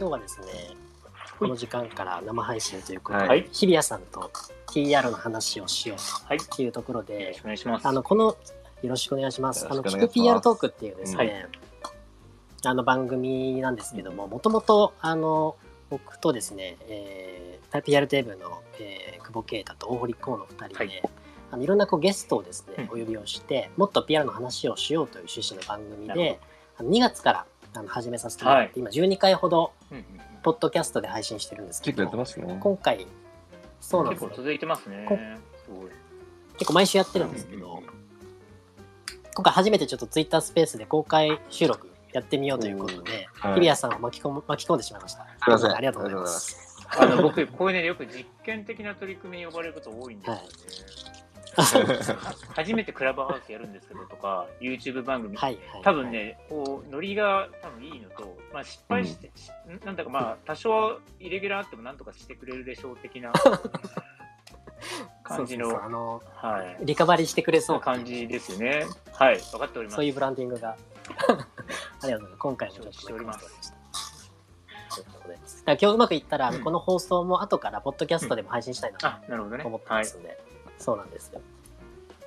今日はですね、この時間から生配信ということで、はい。日比谷さんと TR の話をしようはい。というところよろでしく、お願いします。あの、この、よろしくお願いします。あの、聞く PR トークっていうですね、あの番組なんですけども、もともと、あの、僕とですね、えー、PR テーブルの、えー久保啓太と大堀光の2人で、はい。あのいろんなこうゲストをですね、うん。お呼びをして、もっと PR の話をしようという趣旨の番組で、あの2月からあの始めさせてもらって、今12回ほど、うんうんポッドキャストで配信してるんですけど結構やって、ますね。今回、そうなんですよ。結構続いてますね。こすごい。結構毎週やってるんですけど、今回初めてちょっとツイッタースペースで公開収録やってみようということで、はい日比谷さんを巻き込む巻き込んでしまいました。すいませんありがとうございます。あの僕、こういうね、よく実験的な取り組みに呼ばれること多いんですよね。あそうです初めてクラブハウスやるんですけどとか、YouTube 番組、はいはい。多分ね、こう、ノリが多分いいのと、まあ失敗して、しなんだかまあ、多少イレギュラーあってもなんとかしてくれるでしょう的な 感じの、そうそうそうあの、はい。リカバリーしてくれそそううっていう感じですよね。はい、分かっております。そういうブランディングが。ありがとうございます。今回もちょっとしております今日うまくいったら、うんこの放送も後からポッドキャストでも配信したいなとあ、なるほどね。思ってはい。そうなんですよ。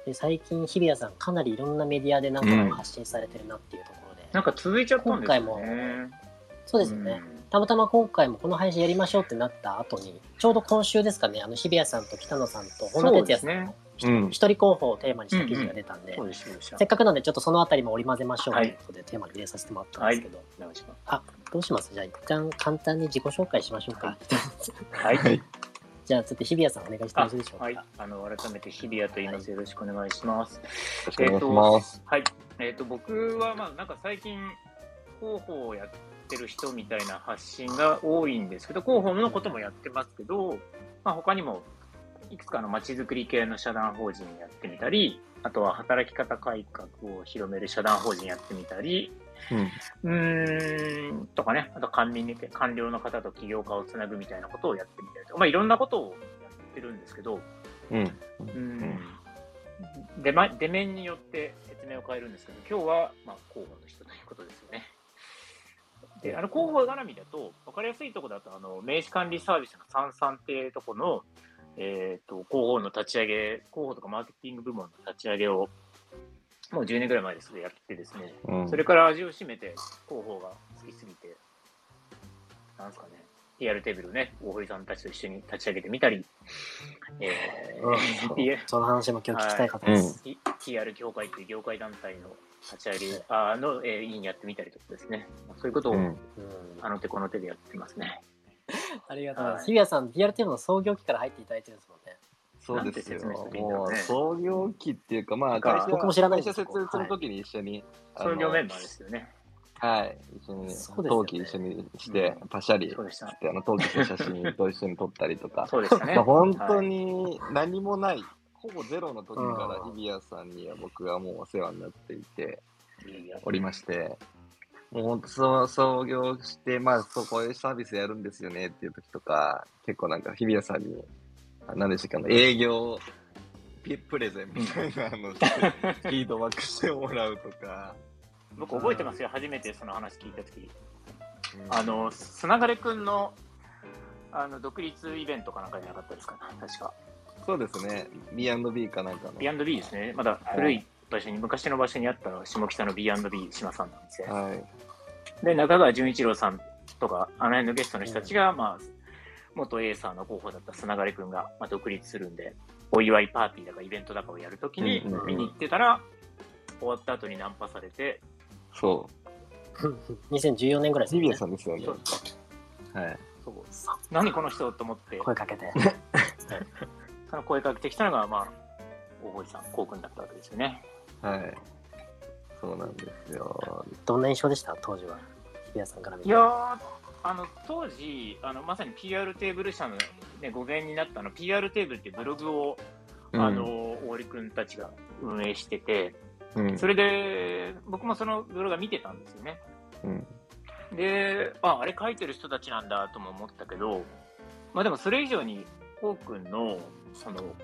で最近、日比谷さん、かなりいろんなメディアでなんとか発信されてるなっていうところで、なんか続いちゃったんですよね。今回そうですよね、うんたまたま今回もこの配信やりましょうってなった後に、ちょうど今週ですかね、あの日比谷さんと北野さんと本田哲也さんのうん一人候補をテーマにした記事が出たんで、そうでした、そうでした。せっかくなんでちょっとそのあたりも織り交ぜましょうとはいいうことでテーマに入れさせてもらったんですけど、お願いあ、どうします？じゃあ一旦簡単に自己紹介しましょうか。はい。はい。じゃあちょっと日比谷さんお願いしてよろしいでしょうか。はい。あの、改めて日比谷と言います。よろしくお願いします。よろしくお願いします。はい。えっ、と、僕は、まあ、なんか最近、広報をやってる人みたいな発信が多いんですけど、広報のこともやってますけど、まあ、他にも、いくつかの街づくり系の社団法人やってみたり、あとは働き方改革を広める社団法人やってみたり、うん。うーん、とかね、あと官民に官僚の方と起業家をつなぐみたいなことをやってみたりとか、まあいろんなことをやってるんですけど、うん。うーん、出ま出面によって説明を変えるんですけど、今日は、まあ、広報の人ということですよね。で、あの広報絡みだと、分かりやすいところだと、あの名刺管理サービスのサンサンっていうところの、えっ、と、広報の立ち上げ、広報とかマーケティング部門の立ち上げを、もう10年ぐらい前ですけどやってですね、うん。それから味を占めて、広報が好きすぎて、なんですかね、PR テーブルをね、大堀さんたちと一緒に立ち上げてみたり、えうんー、その話も今日聞きたい方です。PR 協会という業界団体の立ち上げあの、えー、委員やってみたりとかですね、まあそういうことを、うん。うんあの手この手でやってますね。ありがとうございます。はい。日比谷さん、PR テーマの創業期から入っていただいてるんですもんね。そうですよ。もうね創業期っていうか、まあ、会社僕も知らないです社設立の時に一緒に、創業メンバーですよね。はい、一緒に、そうですよね。登記一緒にして、パシャリし。て、あの登記した写真と一緒に撮ったりとか、そうでしたね。まあ、本当はい。に何もない、ほぼゼロの時からうん。日比谷さんには僕はもうお世話になっていておりまして、もう本当そう創業して、まあ、そうこういうサービスやるんですよねっていう時とか、結構なんか日比谷さんに、あ何でしたっけ、営業ピプレゼンみたいなのフィードバックしてもらうとか。僕覚えてますよ、初めてその話聞いたとき。うんあの、砂枯れくんの、あの、独立イベントかなんかじゃなかったですか確か。そうですね、B&B かなんかの。B&B ですね。まだ古い場所に、昔の場所にあった下北の B&B 島さんなんですよ。はい。で、中川純一郎さんとか、あの辺のゲストの人たちが、まあ、元エーサーの候補だった砂枯れくんが、まあ、独立するんで、お祝いパーティーだかイベントだかをやるときに見に行ってたら、終わった後にナンパされて、そう。2014年ぐらいですよね日比谷。さんですよねそう。はい。そう何この人と思って、声かけて。その声かけてきたのが、まあ、大堀さん、こうくんだったわけですよね。はい。そうなんですよ。どんな印象でした？当時は。日比谷さんから見て。いやー、あの当時あの、まさに PR テーブル社の、ね、語源になったあの PR テーブルっていうブログを、あの大堀くんたちが運営してて、うん、それで僕もそのブログ見てたんですよね。うん、で、あ、あれ書いてる人たちなんだとも思ったけど、まあでもそれ以上に、こうくんの、その、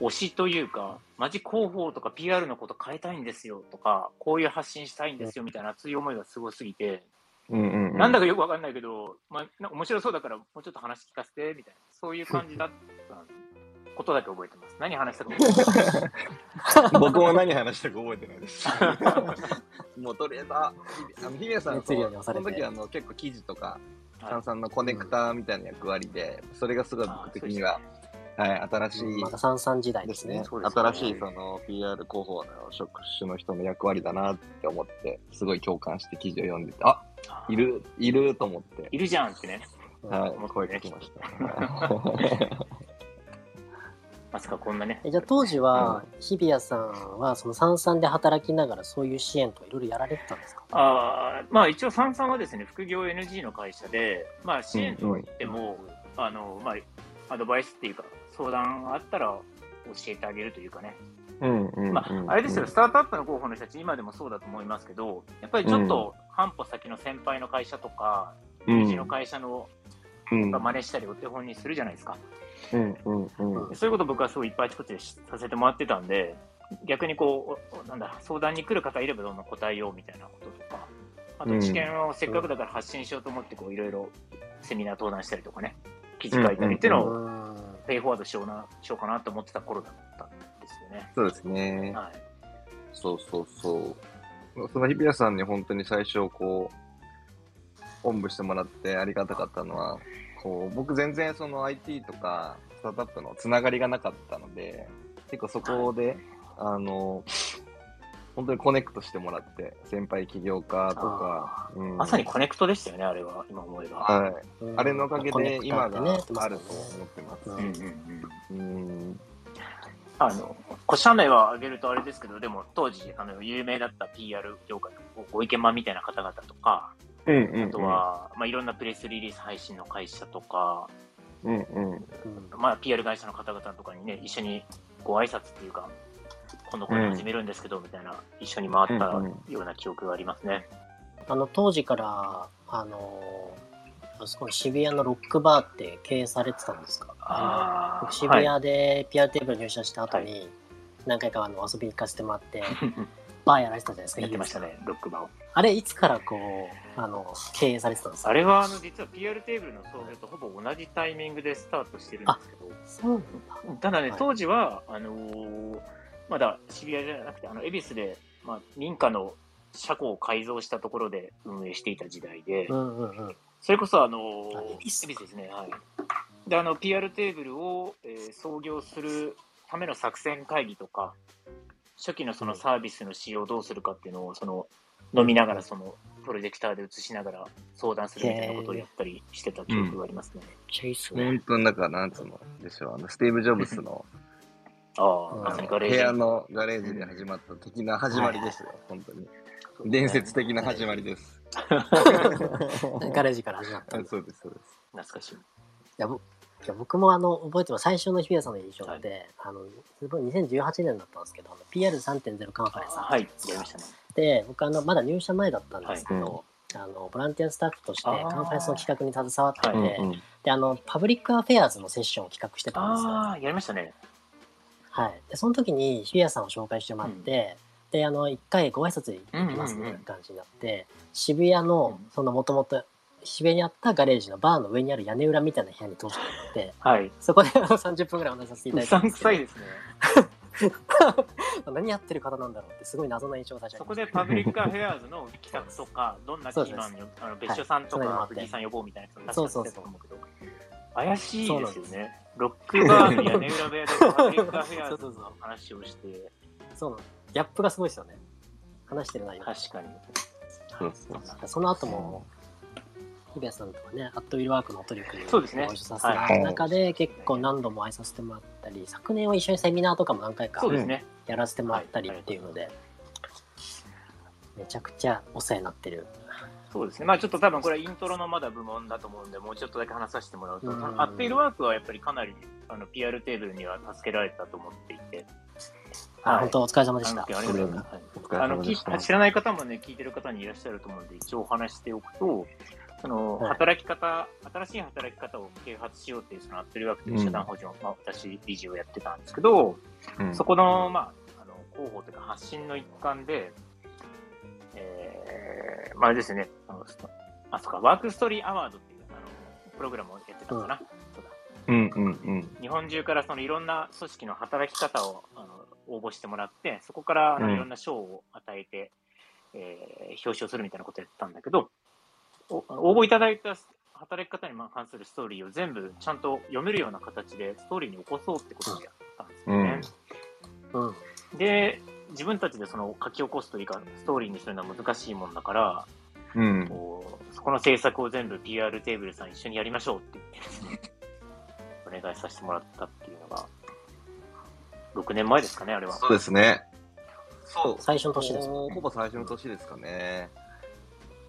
推しというか、マジ広報とか PR のこと変えたいんですよとか、こういう発信したいんですよみたいな熱い思いがすごすぎて、うんうんうん。なんだかよくわかんないけど、まあ、な面白そうだからもうちょっと話聞かせてみたいな、そういう感じだったことだけ覚えてます。何話したか覚えてない？僕も何話したか覚えてないです。もうとりあえず、あ、のさんその時あの結構記事とか、はいさんさんのコネクターみたいな役割で、それがすごい僕的には、はい、新しいまた三三時代ですすね。。新しいその PR 広報の職種の人の役割だなって思って、すごい共感して記事を読んでて、ああいる、いると思って、いるじゃんってね。はい声ねかけました。まさかこんなね。えじゃあ当時は、日比谷さんはその三三で働きながらそういう支援とかいろいろやられてたんですか？あーまあ一応、サンさんはですね、副業 NG の会社で、まあ支援とは言っても、あの、まあ、アドバイスっていうか、相談があったら教えてあげるというかね。まあ、あれですよ、スタートアップの候補の人たち、今でもそうだと思いますけど、やっぱりちょっと半歩先の先輩の会社とか、うん。の会社のうん。まあ真似したりお手本にするじゃないですか。うんうんうん。そういうこと僕はすごいいっぱいあちこちでしさせてもらってたんで、逆にこう、おなんだ、相談に来る方いればどんどん答えようみたいなこととか、あと知見をせっかくだから発信しようと思って、こういろいろセミナー登壇したりとかね、記事書いたりっていうのをうんペイフォワードしような、しようかなと思ってた頃だったんですよね。そうですね。はい。そうそうそう。その日比谷さんに本当に最初、こう、おんぶしてもらってありがたかったのは、こう、僕全然その IT とかスタートアップのつながりがなかったので、結構そこで、あの、本当にコネクトしてもらって、先輩起業家とか、うんまさにコネクトでしたよね、あれは、今思えば。はい。うんあれのおかげで今があると思ってます。うんうんうんうんうん。あの、こ社名は挙げるとあれですけど、でも当時、あの、有名だった PR 業界のご意見番みたいな方々とか、うんうんうん。あとは、まあ、いろんなプレスリリース配信の会社とか、うんうん。うんまあ、PR 会社の方々とかにね、一緒にご挨拶っていうか、今度これ始めるんですけど、みたいな、一緒に回ったような記憶がありますね。あの当時からあのあそこに渋谷のロックバーって経営されてたんですか？あの僕渋はい谷で PR テーブル入社した後に何回かあの遊びに行かせてもらって バーやられてたじゃないですかやってましたね、ロックバーを。あれいつからこうあの経営されてたんですか？あれは、あの、実は PR テーブルの創業とほぼ同じタイミングでスタートしてるんですけど、そうなんだ。ただね、はい。当時は、あのーまだ渋谷じゃなくて、あの、恵比寿で、まあ、民家の車庫を改造したところで運営していた時代で、うんうんうん。それこそ、あの恵比寿ですね、はい。で、あの、PR テーブルを、えー創業するための作戦会議とか、初期のそのサービスの仕様をどうするかっていうのを、その、飲みながら、その、プロジェクターで映しながら相談するみたいなことをやったりしてた記憶がありますね。めっちゃいいっすね。本当になんか、なんつうのでしょう、あの、スティーブ・ジョブスの、ああ、部。屋のガレージで始まった的な始まりですよ、本当に。伝説的な始まりです。ガレージから始まった そうです、そうです。懐かしい。いやぼいや僕もあの覚えてます最初の日比谷さんの印象って、あのすごい2018年だったんですけどあの PR3.0 カンファレンスはい、やりましたね。で僕あのまだ入社前だったんですけど、あのボランティアスタッフとしてカンファレンスの企画に携わってて、はいうんうんであのパブリックアフェアーズのセッションを企画してたんですよ。ああ、やりましたね。はい、でその時に日比谷さんを紹介してもらって、であの一回ご挨拶行きますみたいな感じになって、渋谷のうん。そのもともと渋谷にあったガレージのバーの上にある屋根裏みたいな部屋に通してもらってはい。そこであの30分ぐらいお話しさせていただいたうさんくんですけど。さいですね。何やってる方なんだろうってすごい謎な印象を出しそこでパブリックアフェアーズの企画とか、どんなキーマンにあの別所さんとはいか藤井さん呼ぼうみたいなそうそう出してたと思う怪しいですよね。ロックバーの屋根裏部屋でパブリックアフェアーズの話をして、そうなのギャップがすごいですよね。話してる内容確かに。そうその後も日比谷さんとかね at Will Work のお取り組みをご一緒させてもらった中で結構何度も会わさせてもらったり昨年は一緒にセミナーとかも何回か。やらせてもらったりっていうので、めちゃくちゃお世話になってるそうですね。まあちょっと多分これはイントロのまだ部門だと思うんで、もうちょっとだけ話させてもらうと、うん。アットイルワークはやっぱりかなりあの PR テーブルには助けられたと思っていて、あ、はい。本当お疲れ様でした。あの知らない方もね、聞いてる方にいらっしゃると思うので、一応お話しておくと、そのはい。働き方、新しい働き方を啓発しようっていう、そのアットリワークという社団法人を、まあ、私、理事をやってたんですけど、うん。そこの、まあ、あの広報というか発信の一環で、えーまああれですね、あのあ、そうか、ワークストーリーアワードっていうあのプログラムをやってたのかな。そうだうんうんうん。日本中からそのいろんな組織の働き方をあの応募してもらって、そこからあのうんいろんな賞を与えて、えー表彰するみたいなことをやってたんだけど、お応募いただいた働き方に関するストーリーを全部ちゃんと読めるような形でストーリーに起こそうってことをやったんですよね。うん。で、自分たちでその書き起こすというか、ストーリーにするのは難しいもんだから、うん。こうそこの制作を全部 PR テーブルさん一緒にやりましょうって言ってですね、お願いさせてもらったっていうのが、6年前ですかね、あれは。そうですね。そう。最初の年ですねほぼ最初の年ですかね。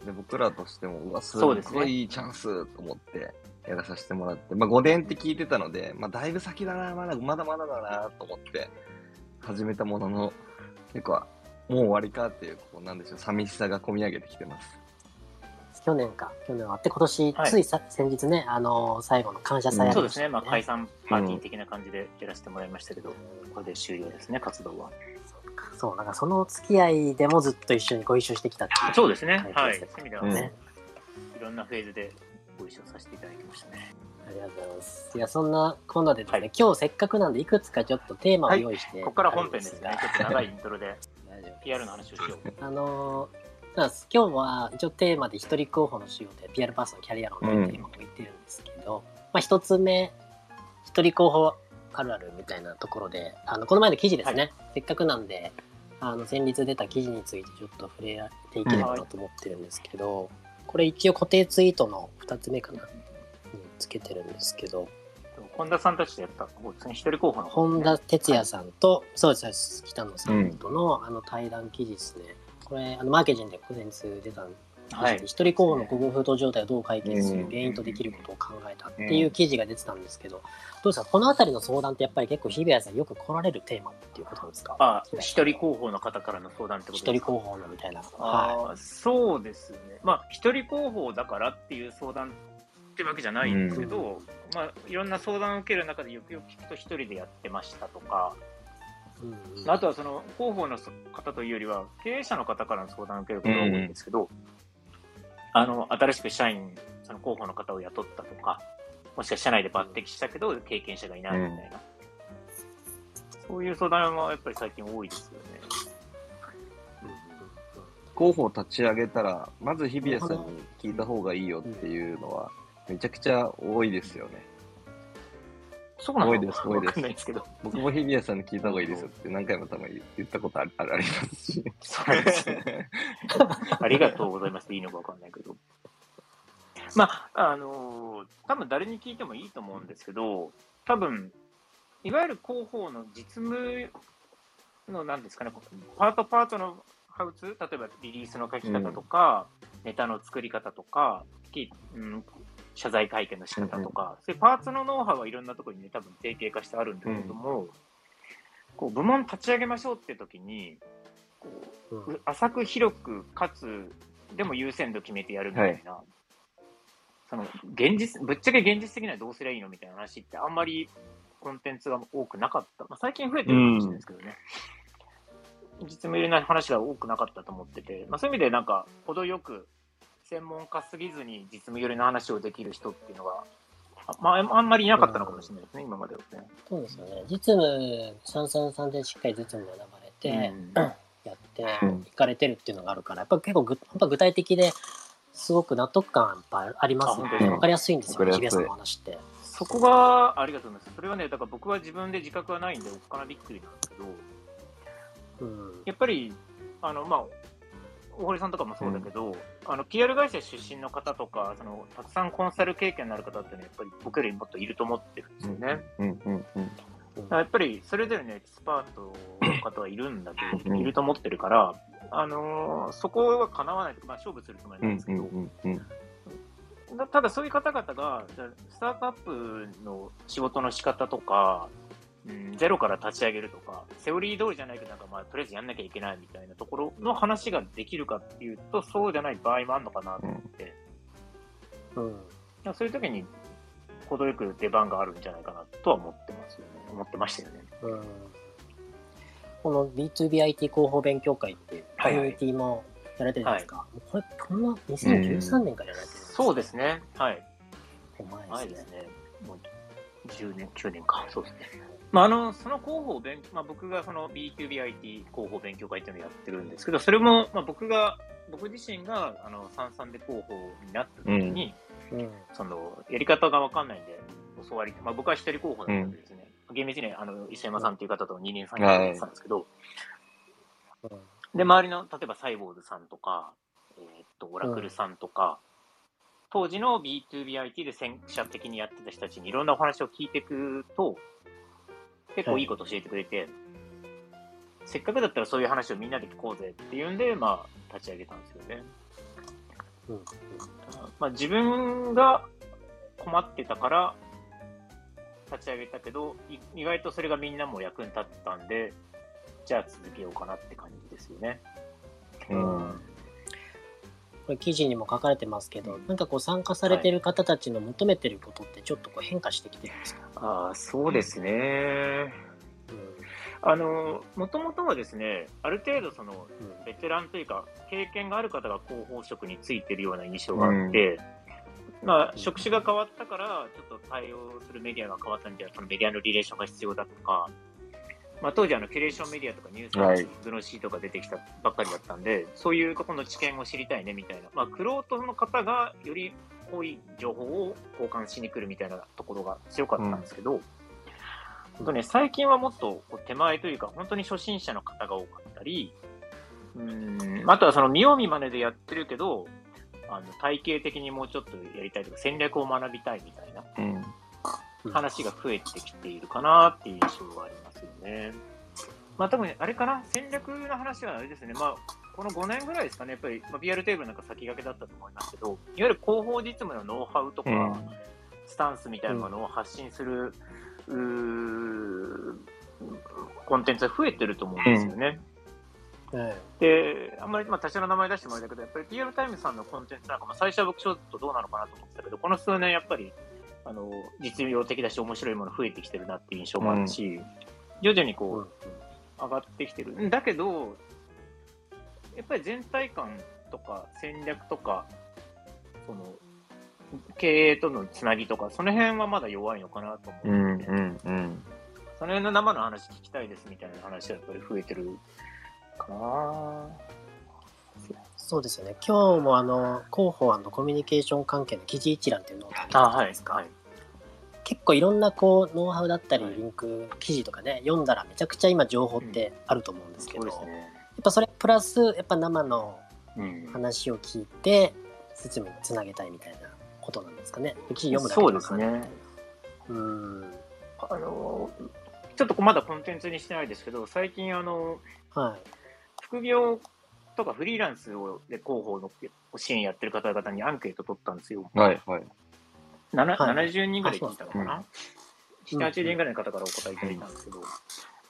で、僕らとしても、うわ、すごいいいチャンスと思ってやらさせてもらって、まあ5年って聞いてたので、まあだいぶ先だな、まだまだまだだなと思って始めたものの、結構、もう終わりかっていう、こうなんでしょう、寂しさが込み上げてきてます。去年か。去年終わって、今年、はいついさ先日ね、あの最後の感謝祭ありましたそうですね、まあ、解散パーティー的な感じでやらせてもらいましたけど、これで終了ですね、活動は。そう、なんかその付き合いでもずっと一緒にご一緒してきたっていう。そうですね、はいはい。そういう意味ではうんね、いろんなフェーズでご一緒させていただきましたね。ありがとうございます。いや、そんなこんなでですね、はい今日せっかくなんで、いくつかちょっとテーマを用意して、ここから本編ですね、ちょっと長いイントロで PR の話をしよう。あのー今日は一応テーマで一人候補の仕事で PR パーソンキャリア論というテーマを置いてるんですけど、まあ一つ目、一人候補あるあるみたいなところで、あの、この前の記事ですね、せっかくなんで、あの、先日出た記事についてちょっと触れていければなと思ってるんですけど、これ一応固定ツイートの二つ目かな、につけてるんですけど、本田さんたちでやった、もう一人候補の、本田哲也さんと、そうです、北野さんとの、あの対談記事ですね。これ、あのマーケジンで先日出たんはい。一人候補の孤軍風土状態をどう解決するうん原因とできることを考えたっていう記事が出てたんですけど、どうですか？このあたりの相談ってやっぱり結構日比谷さんよく来られるテーマっていうことなんですか？あ、一人候補の方からの相談ってことですか？一人候補のみたいな。はあーそうですね、まあ、一人候補だからっていう相談ってわけじゃないんですけど、まあ、いろんな相談を受ける中でよくよく聞くと、一人でやってましたとか、い。うんうん。あとはその広報の方というよりは、経営者の方からの相談を受けることが多いんですけど、あの新しく社員、その広報の方を雇ったとか、もしくは社内で抜擢したけど、経験者がいないみたいな、そういう相談はやっぱり最近多いですよね。候補を立ち上げたら、まず日比谷さんに聞いた方がいいよっていうのは、めちゃくちゃ多いですよね。そうなの？多いです多いですわかんないですけど。僕も日比谷さんに聞いた方がいいですよって何回も多分言ったことあるありますし。そうですね ありがとうございますいいのかわかんないけど。まあ、あのー多分誰に聞いてもいいと思うんですけど、多分、いわゆる広報の実務の、なんですかね、パートパートのハウツー、例えばリリースの書き方とか、ネタの作り方とか、きうん、謝罪会見の仕方とか、そういうパーツのノウハウはいろんなところにね、多分定型化してあるんだけれども、こう部門立ち上げましょうって時に、こううん浅く広くかつでも優先度決めてやるみたいな、その現実ぶっちゃけ現実的にはどうすりゃいいのみたいな話ってあんまりコンテンツが多くなかった、まあ、最近増えてるかもしれないですけどね、実務入れない話が多くなかったと思ってて、まあ、そういう意味でなんか程よく専門家すぎずに実務寄りの話をできる人っていうのがあ,、まあ、あんまりいなかったのかもしれないですね、今まではね。そうですよね。実務、三三三でしっかり実務学ばれて、うん やってうんいかれてるっていうのがあるから、やっぱ結構ぐやっぱ具体的ですごく納得感やっぱありますよね。あ本当でわかりやすいんですよね、日比谷さんの話って。そこがありがとうございます。それはね、だから僕は自分で自覚はないんで、おっかなびっくりなんですけど、うん。やっぱり、あの、まあ、大堀さんとかもそうだけど、あの、PR 会社出身の方とか、その、たくさんコンサル経験のある方ってね、やっぱり僕よりもっといると思ってるんですよね。うんうんうん。だからやっぱり、それぞれのエキスパートの方はいるんだけど、うんいると思ってるから、あのーそこは叶わないと、まあ、勝負するつもりうんなんですけど、ただそういう方々が、スタートアップの仕事の仕方とか、うん、ゼロから立ち上げるとか、セオリー通りじゃないけど、なんかまあ、とりあえずやんなきゃいけないみたいなところの話ができるかっていうと、そうじゃない場合もあるのかなと思って、うん。だからそういう時に、程よく出番があるんじゃないかなとは思ってますよね。思ってましたよね。うんこの B2BIT 広報勉強会っていうコはいはいミュニティもられてるじゃないですか。もうこれ、こんな2013年からやられてるんですそうですね。はい。お前前でね。ですすね。もう10年、9年か。そうですね。まあ、あの、その広報勉、まあ、僕がその B2BIT 広報勉強会っていうのをやってるんですけど、それも、まあ、僕が、僕自身が、あの、三々で広報になった時に、うん。その、やり方がわかんないんで、教わり、まあ、僕は一人候補だったんでですね、厳密にはあの、伊勢山さんっていう方と二人三人でやってたんですけど、で、周りの、例えばサイボーズさんとか、えーっと、オラクルさんとか、当時の B2BIT で先駆者的にやってた人たちにいろんなお話を聞いていくと、結構いいこと教えてくれて、せっかくだったらそういう話をみんなで聞こうぜっていうんで、まあ、立ち上げたんですよね。うん。うん。まあ、自分が困ってたから立ち上げたけど、い意外とそれがみんなも役に立ったんで、じゃあ続けようかなって感じですよね。うん。これ記事にも書かれてますけど、なんかこう参加されてる方たちの求めてることってちょっとこう変化してきてるんですか、ああ、そうですね。あの、もともとはですね、ある程度その、うん。ベテランというか、経験がある方が広報職についてるような印象があって、まあ、職種が変わったから、ちょっと対応するメディアが変わったんで、そのメディアのリレーションが必要だとか、まあ、当時あの、キュレーションメディアとかニュースはい。ブロシーとか出てきたばっかりだったんで、そういうところの知見を知りたいねみたいな、まあ、クロの方がより濃い情報を交換しに来るみたいなところが強かったんですけど、本当ね、最近はもっとこう手前というか、本当に初心者の方が多かったり、うん、あとはその見よう見まねでやってるけど、あの体系的にもうちょっとやりたいとか、戦略を学びたいみたいなうん。話が増えてきているかなっていう印象がありますよね。まあ多分ね、あれかな、戦略の話はあれですね、まあこの5年ぐらいですかね、やっぱり、まあ、BR テーブルなんか先駆けだったと思いますけど、いわゆる広報実務のノウハウとか、うん。スタンスみたいなものを発信する、うーコンテンツが増えてると思うんですよね。えで、あんまり、まあ、多少の名前出してもらったけど、やっぱり PR タイムズさんのコンテンツなんか、まあ、最初は僕ちょっとどうなのかなと思ってたけど、この数年やっぱり、あの、実用的だし、面白いもの増えてきてるなっていう印象もあるし、徐々にえこう、上がってきてる。だけど、やっぱり全体感とか戦略とか、その、経営とのつなぎとか、その辺はまだ弱いのかなと思うん。ってて、うん。うん。その辺の生の話聞きたいですみたいな話がやっぱり増えてるかなそうですよね。今日もあの広報コミュニケーション関係の記事一覧っていうのを書いてあ、あるじゃはいないですか。はい。結構いろんなこうノウハウだったりはいリンク記事とかね読んだらめちゃくちゃ今情報ってあると思うんですけど、うですね。っぱそれプラスやっぱ生のうん。話を聞いて説明につなげたいみたいなことなんですかね。記事読むだけそうですねうん。あの、ちょっとまだコンテンツにしてないですけど、最近あの、はい。副業とかフリーランスをで広報の支援やってる方々にアンケート取ったんですよ。はい。はい。ななはい。70人ぐらい聞いたのかな、うん7、80人ぐらいの方からお答えいただいたんですけど、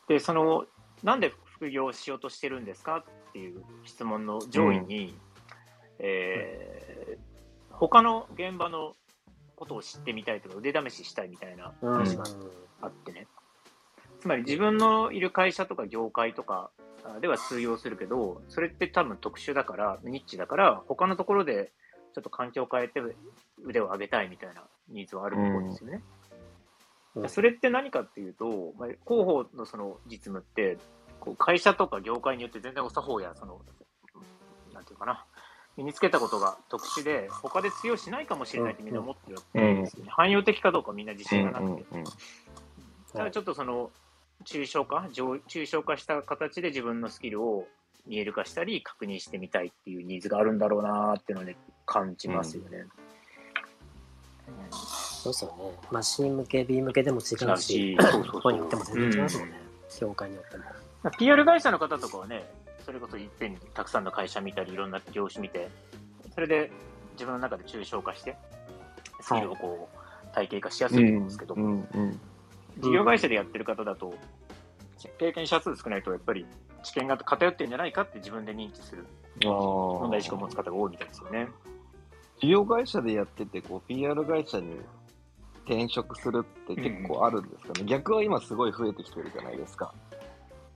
で、その、なんで副業をしようとしてるんですか？っていう質問の上位に、えー他の現場のことを知ってみたいとか、腕試ししたいみたいなうん。話があってね。つまり自分のいる会社とか業界とかあでは通用するけど、それって多分特殊だから、ニッチだから、他のところでちょっと環境を変えて腕を上げたいみたいなニーズはあると思うんですよね。うんそれって何かっていうと、まあ、広報のその実務って、こう会社とか業界によって全然お作法や、その、なんていうかな、身につけたことが特殊で、他で通用しないかもしれないってみんな思ってるんですよね。汎用的かどうかみんな自信がなくて。うん。ただちょっとその、抽象化、上抽象化した形で自分のスキルを見える化したり、確認してみたいっていうニーズがあるんだろうなーっていうのをね、感じますよね。そうですよね。マシン向け、B 向けでも違うし、違うしそうそうそうここによっても全然違いますもんね。業界によっても。まあ PR 会社の方とかはね、それこそいっぺんにたくさんの会社見たり、いろんな業種見て、それで自分の中で抽象化して、スキルをこう、体系化しやすいと思うんですけど、うん。うん。事業会社でやってる方だと、経験者数少ないと、やっぱり知見が偏ってるんじゃないかって自分で認知するああ。問題意識を持つ方が多いみたいですよね。事業会社でやってて、こう、PR 会社に転職するって結構あるんですかね。逆は今すごい増えてきてるじゃないですか。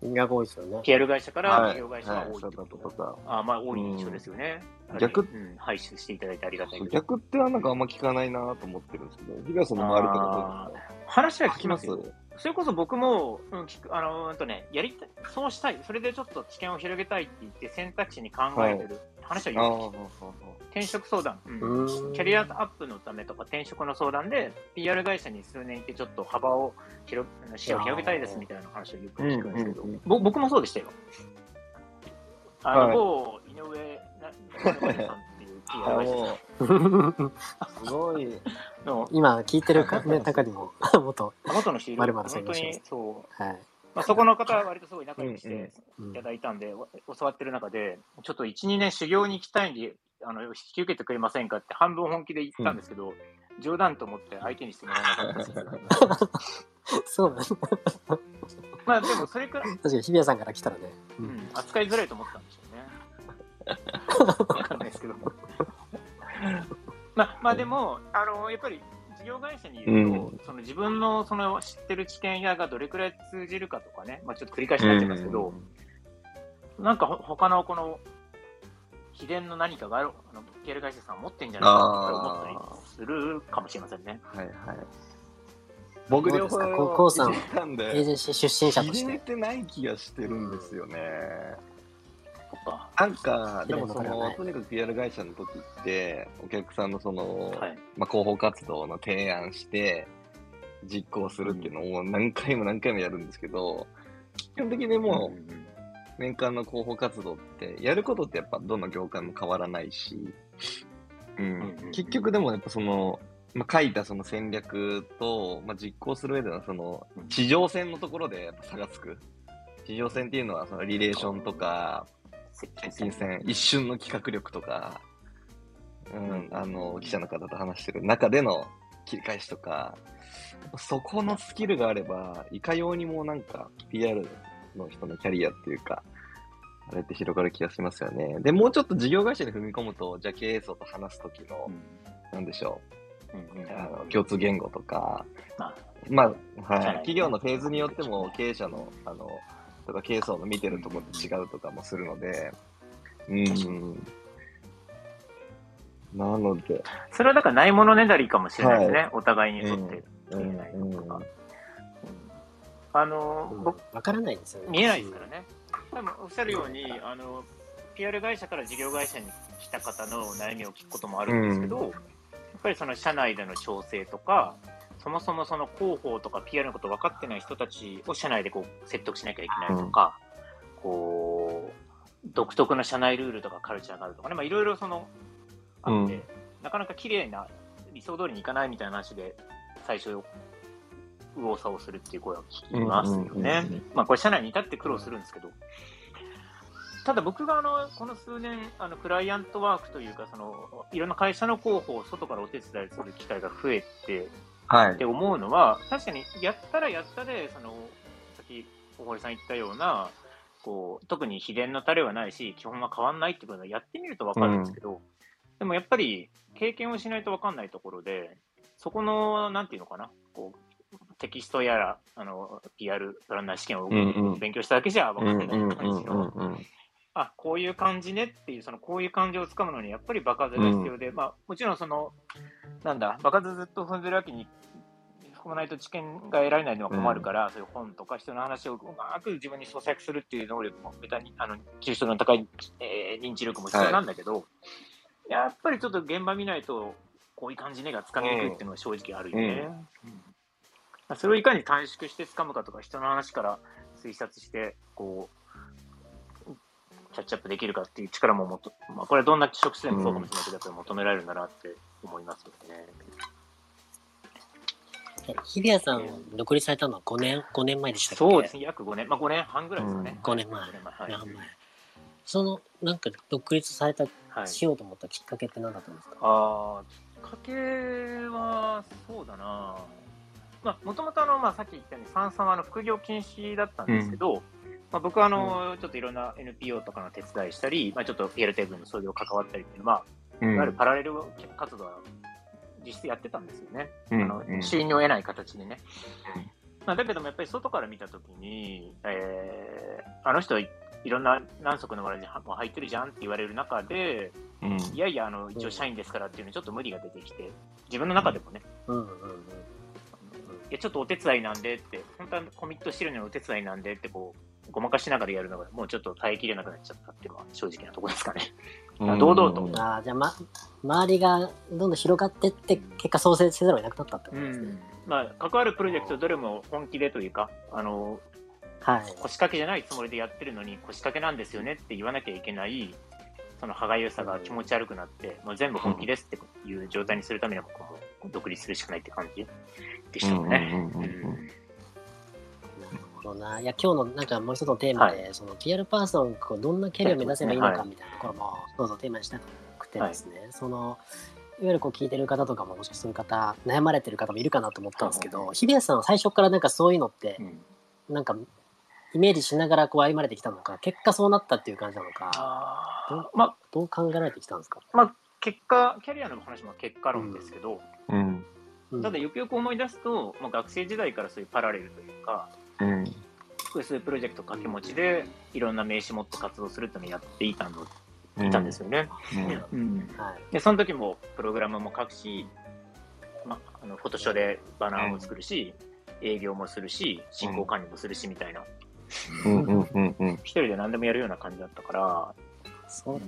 が多いですよね。PR 会社からはい事業会社が多いはいことそうだとかあまあ、多い印象ですよね。逆うん、排出していただいてありがたい。逆ってはなんかあんま聞かないなと思ってるんですけど、日比谷さんの周りとかどうですか？話は聞きますよ。それこそ僕も、うん、聞くあのうんとね、やりたい、そうしたい、それでちょっと知見を広げたいって言って選択肢に考えてる話はああよく聞く。転職相談、うん。キャリアアップのためとか転職の相談で、PR 会社に数年いてちょっと幅を広視野を広げたいですみたいな話をよく聞くんですけど、うんうんうん。ぼ僕もそうでしたよ。あの、はい。某井上なななさんっていうあ PR 会社すごい。の今聞いてるか、ね、中にも、元、元の人いる〇〇さん本当いらっしゃいます。にそう、はい。まあ、そこの方は割とすごい仲良くしうんうんてうんいただいたんで、わ教わってる中で、ちょっと1、2年修行に行きたいんで、あの引き受けてくれませんかって半分本気で言ったんですけど、冗談と思って相手にしてもらえなかったです。そうなんです。まあでもそれくらい、確かに日比谷さんから来たらね。ううんん、扱いづらいと思ったんでしょうね。わかんないですけど。まあ、まあでも、あの、やっぱり事業会社に言うと、うんその自分のその知ってる知見やがどれくらい通じるかとかね、まあちょっと繰り返しになっちゃいますけど、なんかほ他のこの秘伝の何かがある、あの、ピエール会社さんは持ってんじゃないかって思ったりするかもしれませんね。はいはい。僕両方どうですかこうこうさんエーで、ジェンシー出身者とし入れて。てない気がしてるんですよね。とか。なんか、でもその、とにかく PR 会社の時って、お客さんのその、はい。まあ、広報活動の提案して、実行するっていうのを何回も何回もやるんですけど、基本的にもう、年間の広報活動って、やることってやっぱどの業界も変わらないし、うん結局でもやっぱその、まあ、書いたその戦略と、まあ、実行する上でのそのうん地上戦のところでやっぱ差がつく。地上戦っていうのはそのリレーションとか、接近戦、一瞬の企画力とか、うん、あの、記者の方と話してる中での切り返しとか、そこのスキルがあれば、いかようにもなんか PR の人のキャリアっていうか、あれって広がる気がしますよね。で、もうちょっと事業会社に踏み込むと、じゃあ経営層と話すときの、なんでしょう。んうん。う、あの共通言語とか、まあまあ、はい。企業のフェーズによっても経営者の、あの、とか経営層の見てるところって違うとかもするので、うん。なので、それはだからないものねだりかもしれないですね、お互いにとって。うん見えないのとかうんあの、うん僕、わからないんですよね。見えないですからね。多分おっしゃるように、あの、PR 会社から事業会社に来た方の悩みを聞くこともあるんですけど、やっぱりその社内での調整とか、そもそもその広報とか PR のこと分かってない人たちを社内でこう説得しなきゃいけないとか、こう、独特の社内ルールとかカルチャーがあるとかね、まあいろいろその、あって、うん。なかなか綺麗な理想通りにいかないみたいな話で、最初、右往左往するっていう声は聞きますよね。うんうんうんうん。まあこれ社内に至って苦労するんですけど、ただ僕があのこの数年、あのクライアントワークというか、そのいろんな会社の広報を外からお手伝いする機会が増えてはいって。思うのは、確かにやったらやったで、そのさっき小堀さん言ったような、こう特に秘伝のタレはないし、基本は変わんないってことはやってみると分かるんですけど、でもやっぱり経験をしないと分かんないところで、そこの、なんていうのかな、こうテキストやら、あの PR プランナー試験をうんうん勉強しただけじゃ分うんかんないうんうん感じの、うんあこういう感じねっていう、そのこういう感じをつかむのに、やっぱり場数が必要で、まあ、もちろんその、なんだ、場数ずっと踏んでるわけに踏まないと知見が得られないのは困るから、そういう本とか人の話をうまく自分に咀嚼するっていう能力も、ベタに、あの、抽象度の高い、えー認知力も必要なんだけど、やっぱりちょっと現場見ないと、こういう感じねがつかみにくいっていうのは正直あるよね。うん。それをいかに短縮してつかむかとか、人の話から推察して、こう、キャッチアップできるかっていう力ももと、まあ、これはどんな職種でもそうかもしれないけど、やっぱり求められるんだなって思いますよね。え日比谷さん、独立されたのは5年、5年前でしたっけ？そうですね、約5年、まあ5年半ぐらいですかね。5年前5年前。はい。5年前。その、なんか独立された、はい。しようと思ったきっかけって何だったんですか？ああ、きっかけは、そうだな。まあ、もともとあの、まあ、さっき言ったように、三さんはあの副業禁止だったんですけど、まあ、僕はあの、ちょっといろんな NPO とかの手伝いしたり、まあ、ちょっと PL テーブルの創業関わったりっていうのは、うん。いわゆるパラレル活動は実質やってたんですよね。うん。あのを得ない形でね。まあ、だけどもやっぱり外から見たときに、えー、あの人はいいろんな何足のわらじも入ってるじゃんって言われる中で、うん。いやいや、あの一応社員ですからっていうのにちょっと無理が出てきて、自分の中でもね、うん。うん。うん。いやちょっとお手伝いなんでって、本当はコミットしてるのにお手伝いなんでってこう、ごまかしながらやるのが、もうちょっと耐えきれなくなっちゃったっていうのは正直なところですかね。うん堂々とああ、じゃあ、ま、周りがどんどん広がってって、結果創生せざるを得なくなったってことですね。まあ、関わるプロジェクトどれも本気でというか、あの、はい。腰掛けじゃないつもりでやってるのに腰掛けなんですよねって言わなきゃいけないその歯がゆさが気持ち悪くなって、もう全部本気ですっていう状態にするためには僕も独立するしかないって感じでしたもんね。うんうんうんうんどな。いや、今日のなんかもう一つのテーマで、その PR パーソンがどんなキャリアを目指せばいいのかみたいなところも、どうぞテーマにしたくてですね、その、いわゆるこう聞いてる方とかも、もしかそういう方、悩まれてる方もいるかなと思ったんですけど、日比谷さんは最初からなんかそういうのってう、ん。なんか、イメージしながらこう歩まれてきたのか、結果そうなったっていう感じなのか、あー。まあ、どう考えられてきたんですか？まあ、結果、キャリアの話も結果論ですけど、うん。うん。ただよくよく思い出すと、まあ、学生時代からそういうパラレルというか、うん。複数プロジェクト掛け持ちでいろんな名刺持って活動するっていうのをやっていたの、いたんですよね。うん。うんはい。で、その時もプログラムも書くし、ま、あのフォトショーでバナーも作るし、営業もするし、進行管理もするしみたいな、うん。うん。うん。うん。一人で何でもやるような感じだったから、そう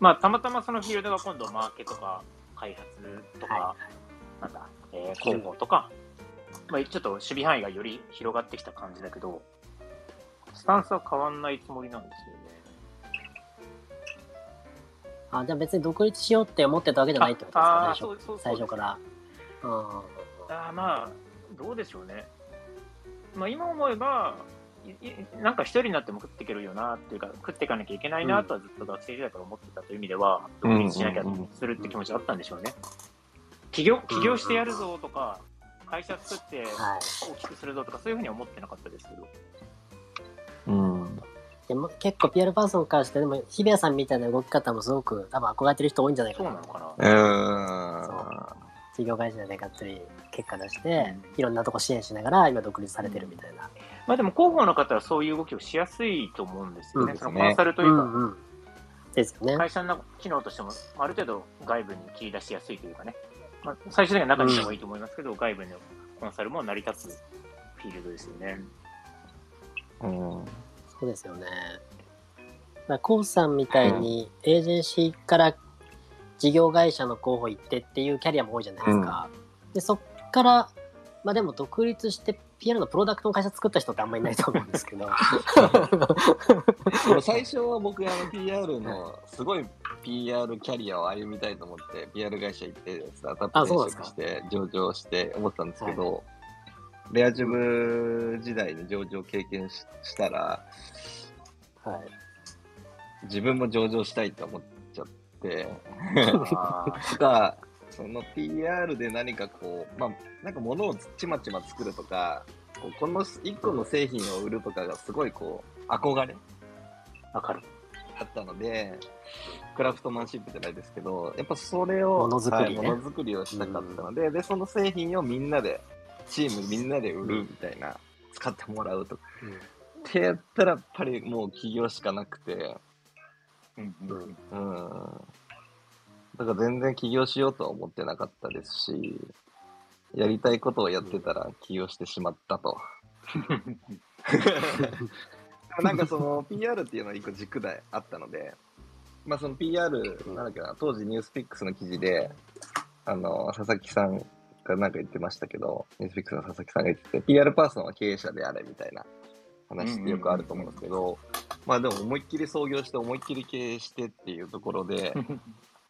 まあ、たまたまそのフィールドが今度マーケとか開発とか、はなんだ、えー広報とか、まあ、ちょっと守備範囲がより広がってきた感じだけど、スタンスは変わんないつもりなんですよね。あ、じゃあ別に独立しようって思ってたわけじゃないってことですかああー、最初そうそう最初から。うん。あーまあ、どうでしょうね。まあ、今思えば、なんか一人になっても食っていけるよなっていうか、食っていかなきゃいけないなとはずっと学生時代から思ってたという意味では、うん独立しなきゃするって気持ちあったんでしょうね。起業起業してやるぞとか、会社作ってはい。大きくするぞとか、そういうふうには思ってなかったですけど。うん。でも結構 PR パーソンからしてでも日比谷さんみたいな動き方もすごく多分憧れてる人多いんじゃないかなそうなのかな。うん。事業会社でがっつり結果出して、いろんなとこ支援しながら今独立されてるみたいな、まあでも広報の方はそういう動きをしやすいと思うんですよね。うんそのコンサルというか、んうんですよね会社の機能としても、ある程度外部に切り出しやすいというかね、まあ、最終的には中にいてもいいと思いますけど、外部のコンサルも成り立つフィールドですよね。うん。そうですよね。だからコウさんみたいにエージェンシーから事業会社の候補行ってっていうキャリアも多いじゃないですか、でそっからまあでも独立して PR のプロダクトの会社作った人ってあんまりいないと思うんですけど。最初は僕、あの PR の、すごい PR キャリアを歩みたいと思って、PR 会社行って、スタートアップ転職して、上場して思ったんですけど、レアジュブ時代に上場経験ししたら、はい。自分も上場したいと思っちゃって、あとか、その PR で何かこう、まあ、なんか物をちまちま作るとか、こうこの一個の製品を売るとかがすごいこう、憧れーわかる。だったので、クラフトマンシップじゃないですけど、やっぱそれを、ものづくりねはいものづくりをしたかったので、で、その製品をみんなで、チームみんなで売るみたいな、使ってもらうとか。ってやったら、やっぱりもう起業しかなくて、うんうんうん。だから全然起業しようとは思ってなかったですし、やりたいことをやってたら起業してしまったと。なんかその PR っていうのは一個軸であったので、まあその PR、なんだっけな、当時ニュースピックスの記事で、あの、佐々木さんがなんか言ってましたけど、ニュースピックスの佐々木さんが言ってて、PR パーソンは経営者であれみたいな話ってよくあると思うんですけど、まあでも思いっきり創業して思いっきり経営してっていうところで、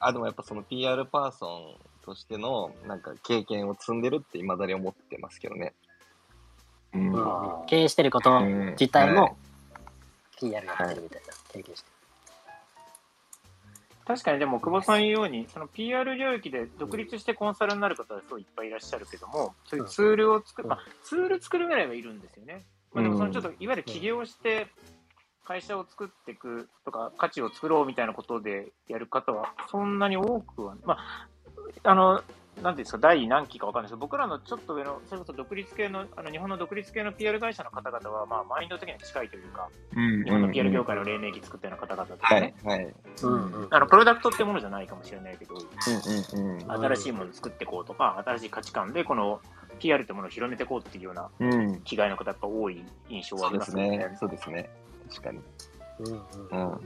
あ、でもやっぱその PR パーソンとしてのなんか経験を積んでるって未だに思ってますけどね。うん。うん。経営してること自体も PR やってるみたいな経験して確かにでも、久保さん言うように、その PR 領域で独立してコンサルになる方はすごいいっぱいいらっしゃるけども、そういうツールを作る、うん。まあ、ツール作るぐらいはいるんですよね。まあ、でもそのちょっと、いわゆる起業して、会社を作っていくとか、価値を作ろうみたいなことでやる方は、そんなに多くは、まあ、あの、なんていうんですか、第何期かわかんないですけど、僕らのちょっと上の、それこそ独立系の、あの日本の独立系の PR 会社の方々は、まあ、マインド的には近いというか、日本の PR 業界の黎明期作ったような方々とかはいね、、はい。うんうんあのプロダクトってものじゃないかもしれないけど、うんうんうん。新しいものを作っていこうとか、新しい価値観でこの PR ってものを広めていこうっていうようなうん。気概の方が多い印象はありますすよね。ね。そうですね。確かに。うんうんうん。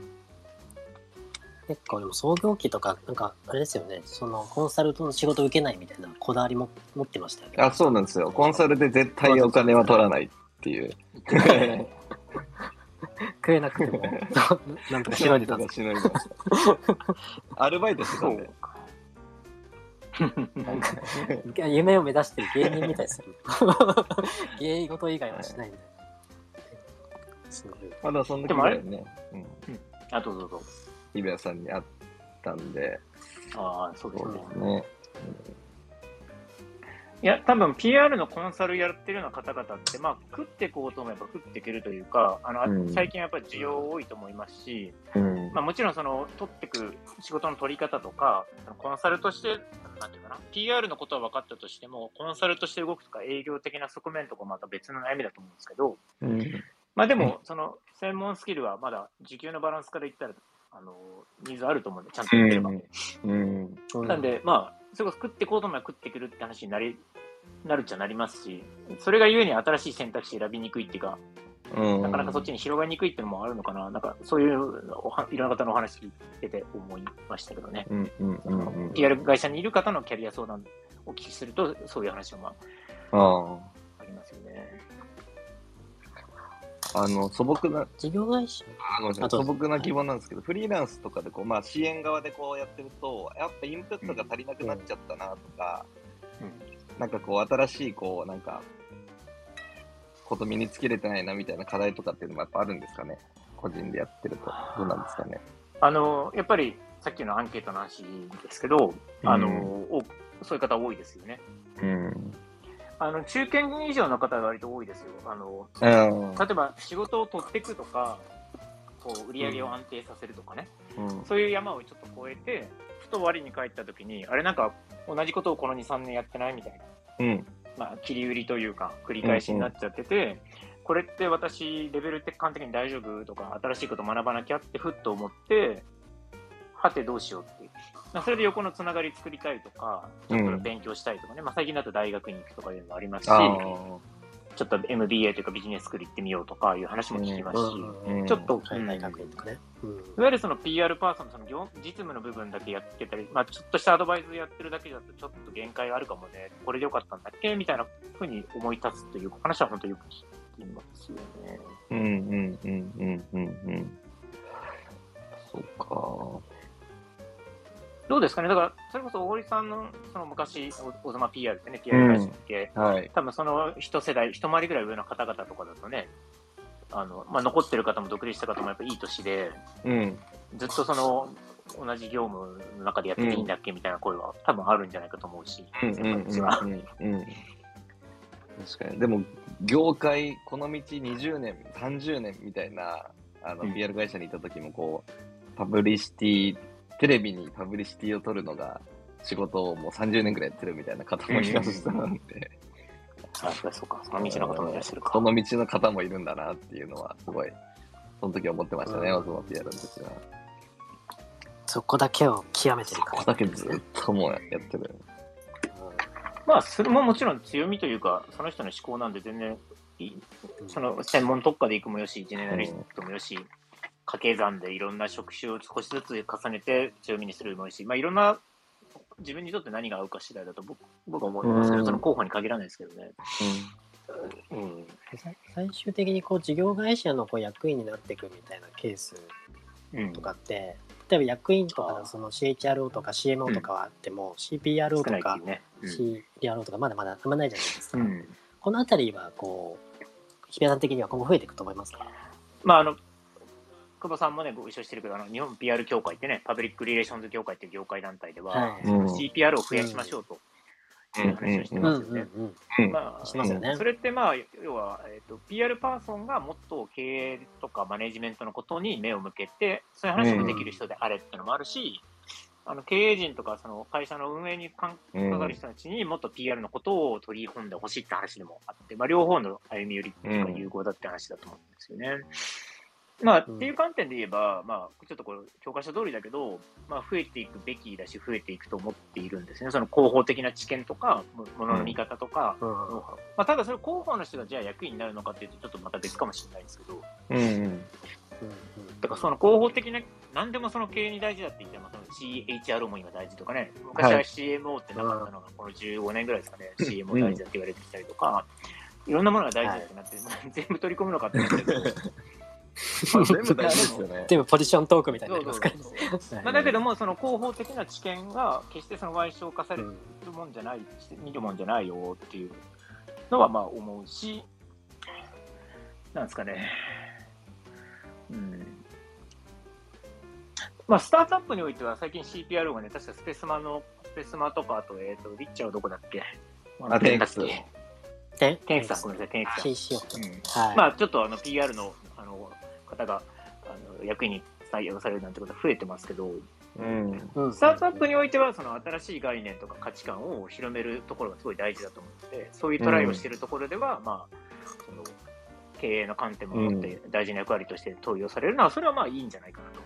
結構でも創業期とか、なんかあれですよね、そのコンサルトの仕事を受けないみたいなこだわりも持ってましたよね。あ、そうなんですよ。コンサルで絶対お金は取らないっていう。食えなくても、なんとかしのいでたんですしのいでますアルバイトしてたんで。なんか夢を目指してる芸人みたいですよ。芸事以外はしないみたいな。すごい。まだそんな気ぐらいね。うん。あ、どうぞどうぞ。日比谷さんに会ったんで。ああ、そうですね。すね。いや、多分 PR のコンサルやってるような方々って、まあ、食っていこうと思えば食っていけるというか、あの、うん最近やっぱり需要多いと思いますし、うん。まあ、もちろんその、取ってく仕事の取り方とか、コンサルとして、なんていうかな、PR のことは分かったとしても、コンサルとして動くとか営業的な側面とかまた別の悩みだと思うんですけど、うん。まあでも、その、専門スキルはまだ時給のバランスから言ったら、あの、ニーズあると思うんで、ちゃんとやってれば。うん。なんで、まあ、それこそ食ってこうと思えば食ってくるって話になり、なるっちゃなりますし、それがゆえに新しい選択肢選びにくいっていうか、うん。なかなかそっちに広がりにくいっていうのもあるのかな、なんかそういうおはいろんな方のお話聞いてて思いましたけどね。うんうんうんうん。PR 会社にいる方のキャリア相談をお聞きすると、そういう話もまああありますよね。あ。あの、素朴な、事業会社あ素朴な疑問なんですけど、フリーランスとかでこう、まあ、支援側でこうやってると、やっぱインプットが足りなくなっちゃったなとか、なんかこう、新しい、こう、なんか、こと身につけれてないなみたいな課題とかっていうのもやっぱあるんですかね？個人でやってると。どうなんですかね？あの、やっぱりさっきのアンケートの話ですけど、あの、うんおそういう方多いですよね。うん。あの、中堅以上の方が割と多いですよ。あの、うん。例えば仕事を取っていくとか、こう売り上げを安定させるとかね、うん。そういう山をちょっと越えて、ふと我に帰った時に、あれなんか同じことをこの2、3年やってないみたいな、うん。まあ、切り売りというか、繰り返しになっちゃってて、これって私、レベルって感的に大丈夫とか、新しいこと学ばなきゃってふっと思って、はてどうしようって。まあそれで横のつながり作りたいとか、ちょっと勉強したいとかね、まあ、最近だと大学に行くとかいうのもありますし、あちょっと MBA というかビジネススクール行ってみようとかいう話も聞きますし、うん。ちょっと、海外学院とかね。うん。いわゆるその PR パーソンのその業実務の部分だけやってたり、まあ、ちょっとしたアドバイスやってるだけだとちょっと限界があるかもね、これでよかったんだっけみたいなふうに思い立つという話は本当よく聞きますよね。うんうんうんうんうんうん。そうどうですかね？だから、それこそ大堀さんのその昔、お小妻 PR ってね、PR 会社って、か。はい。多分その一世代、一回りぐらい上の方々とかだとね、あのまあ、残ってる方も独立した方もやっぱいい年で、うん。ずっとその同じ業務の中でやってていいんだっけみたいな声は多分あるんじゃないかと思うし、うん。確かに。でも、業界、この道20年、30年みたいな、あの、うん PR 会社にいた時も、こう、パブリシティ、テレビにパブリシティを取るのが、仕事をもう30年くらいやってるみたいな方もいらっしゃるんで、あ、そうか、その道の方もいらっしゃるか。その道の方もいるんだなっていうのは、すごい、その時思ってましたね、うん。オズモ PR の時は。そこだけを極めてるここだけずっともうやってる。まあ、それももちろん強みというか、その人の思考なんで全然いい、その専門特化で行くもよし、ジェネラリストもよし、掛け算でいろんな職種を少しずつ重ねて強みにするもよし、まあ、いろんな自分にとって何が合うか次第だと僕僕は思いますけど、うん。その候補に限らないですけどね。うん。さ最終的にこう事業会社のこう役員になっていくみたいなケースうん。とかって例えば役員とかその CHRO とか CMO とかはあっても、CPRO 少とか。CPRO とかまだまだあんまないじゃないですか、うん。このあたりはこう日比谷さん的には今後増えていくと思いますか？まあ、あの、久保さんもね、ご一緒してるけど、あの日本 PR 協会ってね、パブリックリレーションズ協会っていう業界団体では、はい。うん。CPR を増やしましょうという話をしてうんますよね。うんうんうん。まあ、それってまあ、要は、えーと、PR パーソンがもっと経営とかマネジメントのことに目を向けて、そういう話もできる人であれってのもあるし、あの経営陣とかその会社の運営に関わる人たちにもっと PR のことを取り込んでほしいって話でもあって、まあ、両方の歩み寄りっていうか有効だって話だと思うんですよね。まあ、うん。っていう観点で言えば、まあ、ちょっとこれ、教科書通りだけど、まあ、増えていくべきだし、増えていくと思っているんですね。その広報的な知見とか、もものの見方とか、うん。ノウハウまあ、ただ、それ広報の人がじゃあ役員になるのかっていうと、ちょっとまた別かもしれないですけど、うんうん。うんだからその広報的な、何でもその経営に大事だって言っても、その CHR も今大事とかね、昔は CMO ってなかったのが、この15年ぐらいですかね、CMO 大事だって言われてきたりとか、いろんなものが大事だってなって、全部取り込むのかってなって まあ、全部大事ですよね。全部ポジショントークみたいになりますからあ、だけども、その広報的な知見が決してその賠償化されるうんもんじゃない、して見るもんじゃないよっていうのはまあ思うし、なんですかね。うん。まあ、スタートアップにおいては最近 CPR がね、確かスペスマの、スペスマとか、あと、えっ、と、リッチャーはどこだっけ？あテンクス。だっけテテンクス。さん、ごめんなさい、テンクス。さん。まあ、ちょっとあの PR のあの方があの役員に採用されるなんてことは増えてますけど、うん。うん。スタートアップにおいては、その新しい概念とか価値観を広めるところがすごい大事だと思うので、そういうトライをしているところでは、まあ、その経営の観点も持って大事な役割として投与されるのは、それはまあいいんじゃないかなと。思